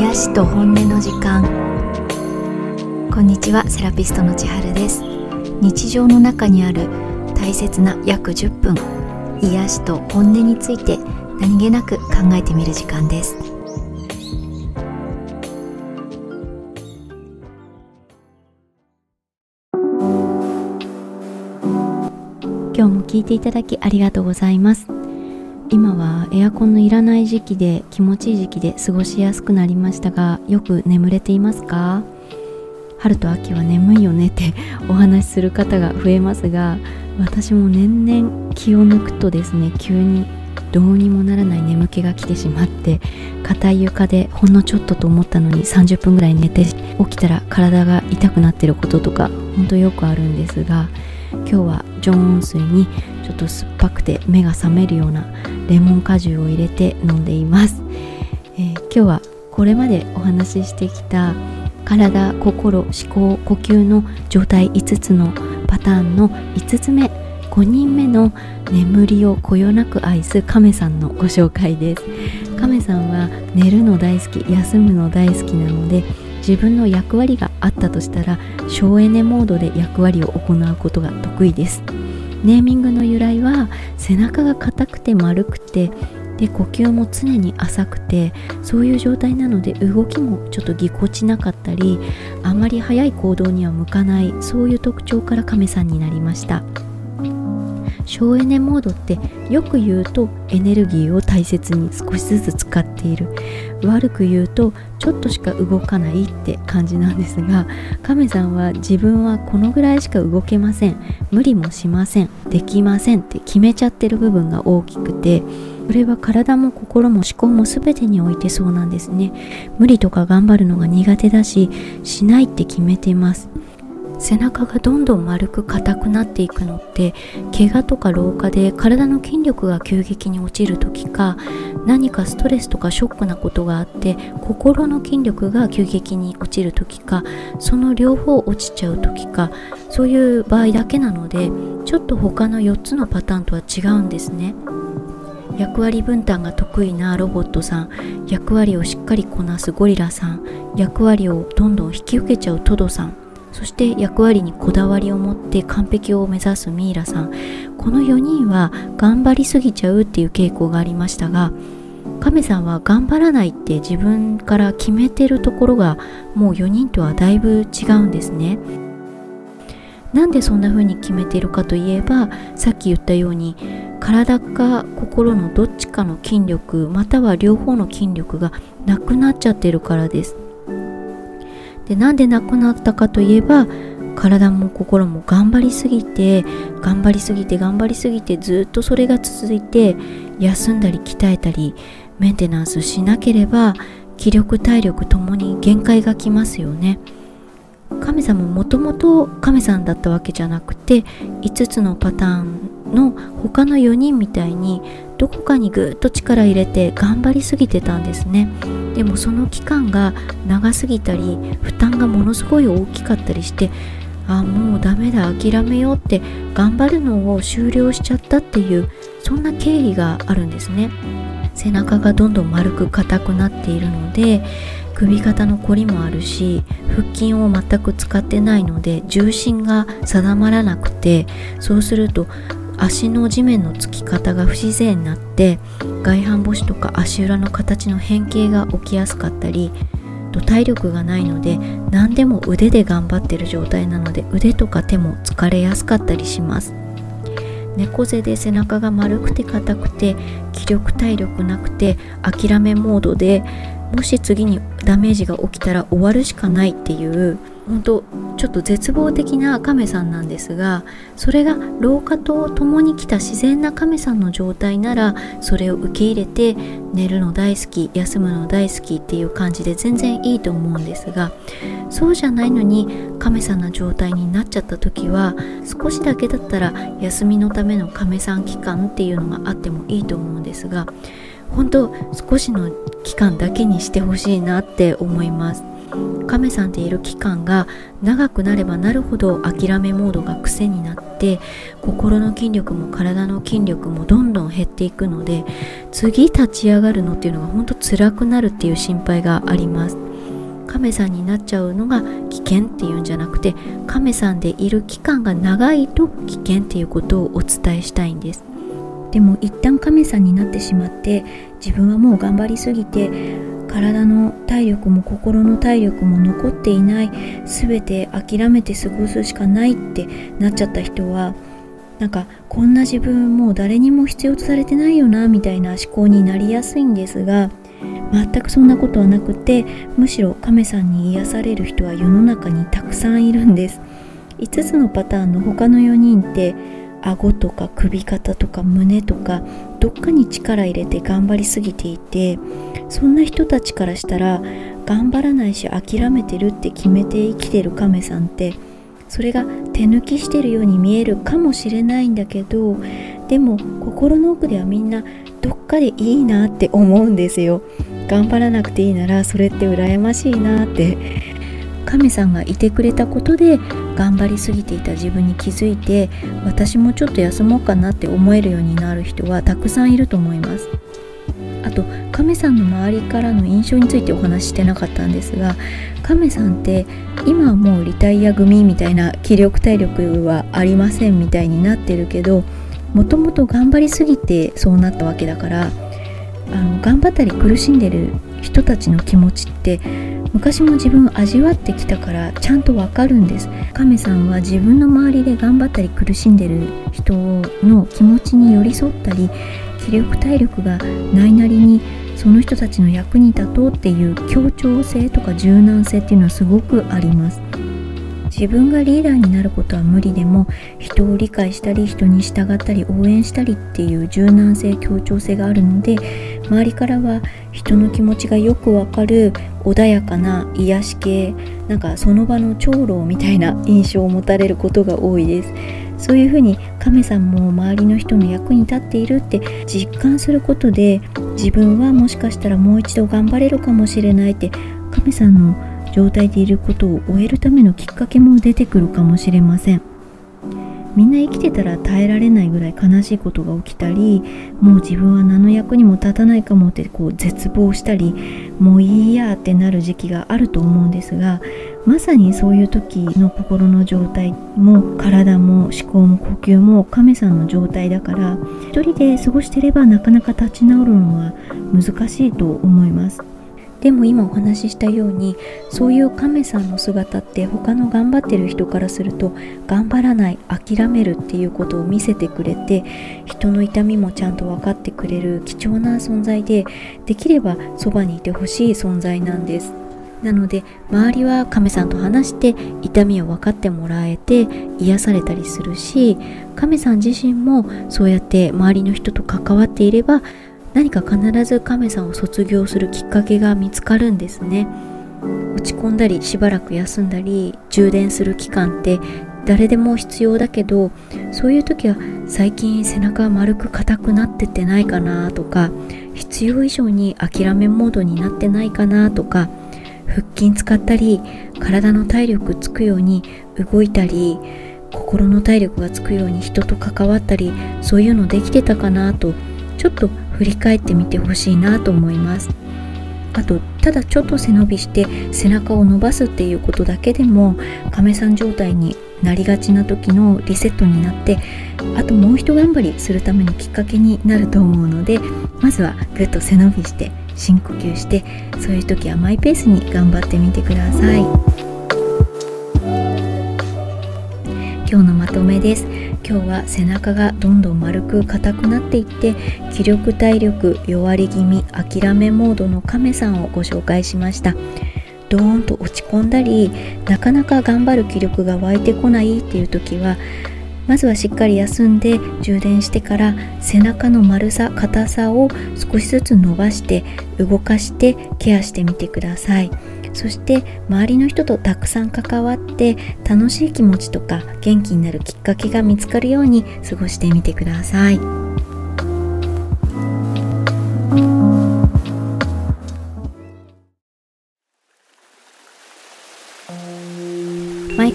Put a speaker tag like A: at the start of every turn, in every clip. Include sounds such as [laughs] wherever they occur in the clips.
A: 癒しと本音の時間。こんにちはセラピストの千春です。日常の中にある大切な約10分癒しと本音について何気なく考えてみる時間です。今日も聞いていただきありがとうございます。今はエアコンのいらない時期で気持ちいい時期で過ごしやすくなりましたがよく眠れていますか？春と秋は眠いよねって [laughs] お話しする方が増えますが私も年々気を抜くとですね急にどうにもならない眠気が来てしまって硬い床でほんのちょっとと思ったのに30分ぐらい寝て起きたら体が痛くなってることとかほんとよくあるんですが今日は常温水にちょっと酸っぱくて目が覚めるようなレモン果汁を入れて飲んでいます、えー、今日はこれまでお話ししてきた体心思考呼吸の状態5つのパターンの5つ目5人目の眠りをこよなく愛す亀さんのご紹介です。亀さんは寝るの大好き休むの大好きなので自分の役割があったとしたら省エネモードで役割を行うことが得意です。ネーミングの由来は背中が硬くて丸くてで呼吸も常に浅くてそういう状態なので動きもちょっとぎこちなかったりあまり速い行動には向かないそういう特徴から亀さんになりました。省エネモードってよく言うとエネルギーを大切に少しずつ使っている。悪く言うとちょっとしか動かないって感じなんですが亀さんは自分はこのぐらいしか動けません。無理もしません。できませんって決めちゃってる部分が大きくてそれは体も心も思考も全てにおいてそうなんですね。無理とか頑張るのが苦手だししないって決めてます。背中がどんどん丸く硬くなっていくのって怪我とか老化で体の筋力が急激に落ちる時か何かストレスとかショックなことがあって心の筋力が急激に落ちる時かその両方落ちちゃう時かそういう場合だけなのでちょっと他の4つのパターンとは違うんですね。役割分担が得意なロボットさん役割をしっかりこなすゴリラさん役割をどんどん引き受けちゃうトドさんそして役割にこだわりを持って完璧を目指すミイラさんこの4人は頑張りすぎちゃうっていう傾向がありましたが亀さんは頑張らないって自分から決めてるところがもう4人とはだいぶ違うんですね。なんでそんな風に決めてるかといえばさっき言ったように体か心のどっちかの筋力または両方の筋力がなくなっちゃってるからです。でなんでなくなったかといえば体も心も頑張りすぎて頑張りすぎて頑張りすぎてずっとそれが続いて休んだり鍛えたりメンテナンスしなければ気力体力ともに限界がきますよね。神様もともと神さんだったわけじゃなくて5つのパターンの他の4人みたいにどこかにぐっと力入れて頑張りすぎてたんですね。でもその期間が長すぎたり負担がものすごい大きかったりしてあもうダメだ諦めようって頑張るのを終了しちゃったっていうそんな経緯があるんですね。背中がどんどん丸く硬くなっているので首肩のこりもあるし腹筋を全く使ってないので重心が定まらなくてそうすると足の地面のつき方が不自然になって外反母趾とか足裏の形の変形が起きやすかったり体力がないので何でも腕で頑張ってる状態なので腕とか手も疲れやすかったりします。猫背で背中が丸くて硬くて気力体力なくて諦めモードでもし次にダメージが起きたら終わるしかないっていう本当ちょっと絶望的な亀さんなんですがそれが老化と共に来た自然な亀さんの状態ならそれを受け入れて寝るの大好き休むの大好きっていう感じで全然いいと思うんですがそうじゃないのに亀さんな状態になっちゃった時は少しだけだったら休みのための亀さん期間っていうのがあってもいいと思うんですが本当少しの期間だけにしてほしいなって思います。亀さんでいる期間が長くなればなるほど諦めモードが癖になって心の筋力も体の筋力もどんどん減っていくので次立ち上がるのっていうのが本当辛くなるっていう心配があります。亀さんになっちゃうのが危険っていうんじゃなくて亀さんでいる期間が長いと危険っていうことをお伝えしたいんです。でも一旦亀さんになってしまって自分はもう頑張りすぎて体の体力も心の体力も残っていない。全て諦めて過ごすしかないってなっちゃった人はなんかこんな自分もう誰にも必要とされてないよなみたいな思考になりやすいんですが全くそんなことはなくてむしろ亀さんに癒される人は世の中にたくさんいるんです。5つのパターンの他の4人って顎とか首肩とか胸とかどっかに力入れて頑張りすぎていてそんな人たちからしたら頑張らないし諦めてるって決めて生きてる亀さんってそれが手抜きしてるように見えるかもしれないんだけどでも心の奥ではみんなどっかでいいなって思うんですよ。頑張らなくていいならそれって羨ましいなって亀さんがいてくれたことで頑張りすぎていた自分に気づいて私もちょっと休もうかなって思えるようになる人はたくさんいると思います。あと亀さんの周りからの印象についてお話ししてなかったんですが亀さんって今はもうリタイア組みたいな気力体力はありませんみたいになってるけどもともと頑張りすぎてそうなったわけだからあの頑張ったり苦しんでる人たちの気持ちって昔も自分味わってきたからちゃんとわかるんです。亀さんは自分の周りで頑張ったり苦しんでる人の気持ちに寄り添ったり気力体力がないなりにその人たちの役に立とうっていう協調性とか柔軟性っていうのはすごくあります。自分がリーダーになることは無理でも人を理解したり人に従ったり応援したりっていう柔軟性協調性があるので周りからは人の気持ちがよくわかる穏やかな癒し系なんかその場の長老みたいな印象を持たれることが多いです。そういうふうに亀さんも周りの人の役に立っているって実感することで自分はもしかしたらもう一度頑張れるかもしれないって亀さんの状態でいることを終えるためのきっかけも出てくるかもしれません。みんな生きてたら耐えられないぐらい悲しいことが起きたりもう自分は何の役にも立たないかもってこう絶望したりもういいやってなる時期があると思うんですがまさにそういう時の心の状態も体も思考も呼吸も亀さんの状態だから一人で過ごしてればなかなか立ち直るのは難しいと思います。でも今お話ししたようにそういう亀さんの姿って他の頑張ってる人からすると頑張らない諦めるっていうことを見せてくれて人の痛みもちゃんと分かってくれる貴重な存在でできればそばにいてほしい存在なんです。なので周りは亀さんと話して痛みを分かってもらえて癒されたりするし亀さん自身もそうやって周りの人と関わっていれば何か必ず亀さんを卒業するきっかけが見つかるんですね。落ち込んだりしばらく休んだり充電する期間って誰でも必要だけどそういう時は最近背中丸く硬くなっててないかなとか必要以上に諦めモードになってないかなとか腹筋使ったり体の体力つくように動いたり心の体力がつくように人と関わったりそういうのできてたかなとちょっと振り返ってみてほしいなと思います。あとただちょっと背伸びして背中を伸ばすっていうことだけでも亀さん状態になりがちな時のリセットになってあともう一頑張りするためのきっかけになると思うのでまずはぐっと背伸びして深呼吸してそういう時はマイペースに頑張ってみてください。今日のまとめです。今日は背中がどんどん丸く硬くなっていって気力体力弱り気味諦めモードの亀さんをご紹介しました。ドーンと落ち込んだりなかなか頑張る気力が湧いてこないっていう時はまずはしっかり休んで充電してから背中の丸さ硬さを少しずつ伸ばして動かしてケアしてみてください。そして周りの人とたくさん関わって楽しい気持ちとか元気になるきっかけが見つかるように過ごしてみてください。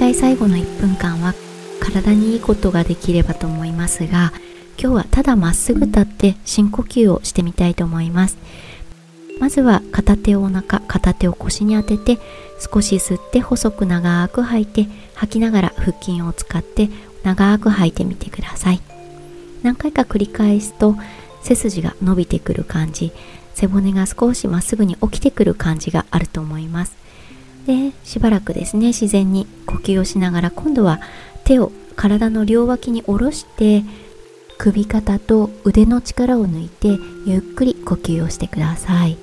A: 会最後の1分間は体にいいことができればと思いますが今日はただまっすぐ立って深呼吸をしてみたいと思いますまずは片手をお腹片手を腰に当てて少し吸って細く長く吐いて吐きながら腹筋を使って長く吐いてみてください。何回か繰り返すと背筋が伸びてくる感じ背骨が少しまっすぐに起きてくる感じがあると思います。でしばらくですね自然に呼吸をしながら今度は手を体の両脇に下ろして首肩と腕の力を抜いてゆっくり呼吸をしてください。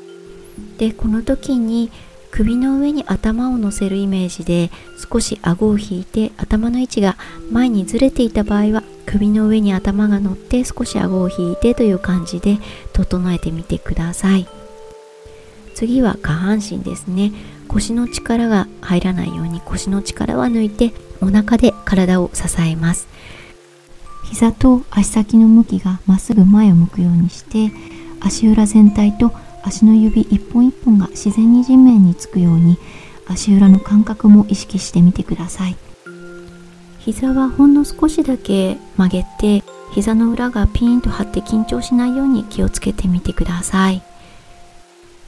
A: でこの時に首の上に頭を乗せるイメージで少し顎を引いて頭の位置が前にずれていた場合は首の上に頭が乗って少し顎を引いてという感じで整えてみてください。次は下半身ですね。腰の力が入らないように腰の力は抜いてお腹で体を支えます。膝と足先の向きがまっすぐ前を向くようにして足裏全体と足の指一本一本が自然に地面につくように足裏の感覚も意識してみてください。膝はほんの少しだけ曲げて膝の裏がピーンと張って緊張しないように気をつけてみてください。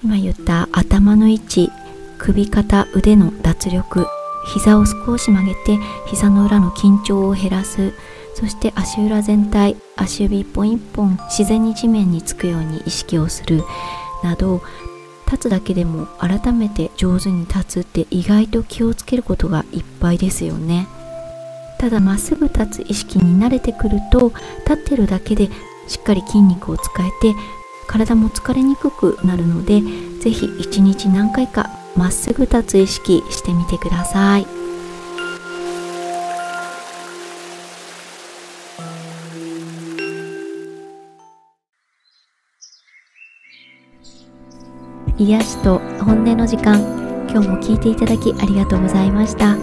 A: 今言った頭の位置首肩腕の脱力膝を少し曲げて膝の裏の緊張を減らすそして足裏全体足指一本一本自然に地面につくように意識をするなど立つだけでも改めて上手に立つって意外と気をつけることがいっぱいですよね。ただまっすぐ立つ意識に慣れてくると立ってるだけでしっかり筋肉を使えて体も疲れにくくなるので是非一日何回かまっすぐ立つ意識してみてください。癒しと本音の時間。今日も聞いていただきありがとうございました。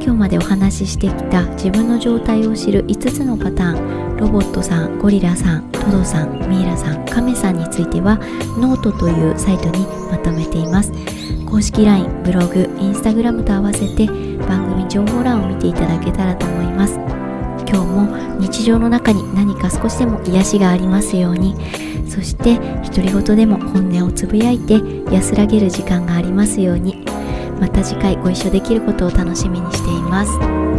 A: 今日までお話ししてきた自分の状態を知る5つのパターン。ロボットさんゴリラさんトドさんミイラさんカメさんについてはノートというサイトにまとめています。公式 LINE ブログインスタグラムと合わせて番組情報欄を見ていただけたらと思います。今日も日常の中に何か少しでも癒しがありますように。そして独り言でも本音をつぶやいて安らげる時間がありますようにまた次回ご一緒できることを楽しみにしています。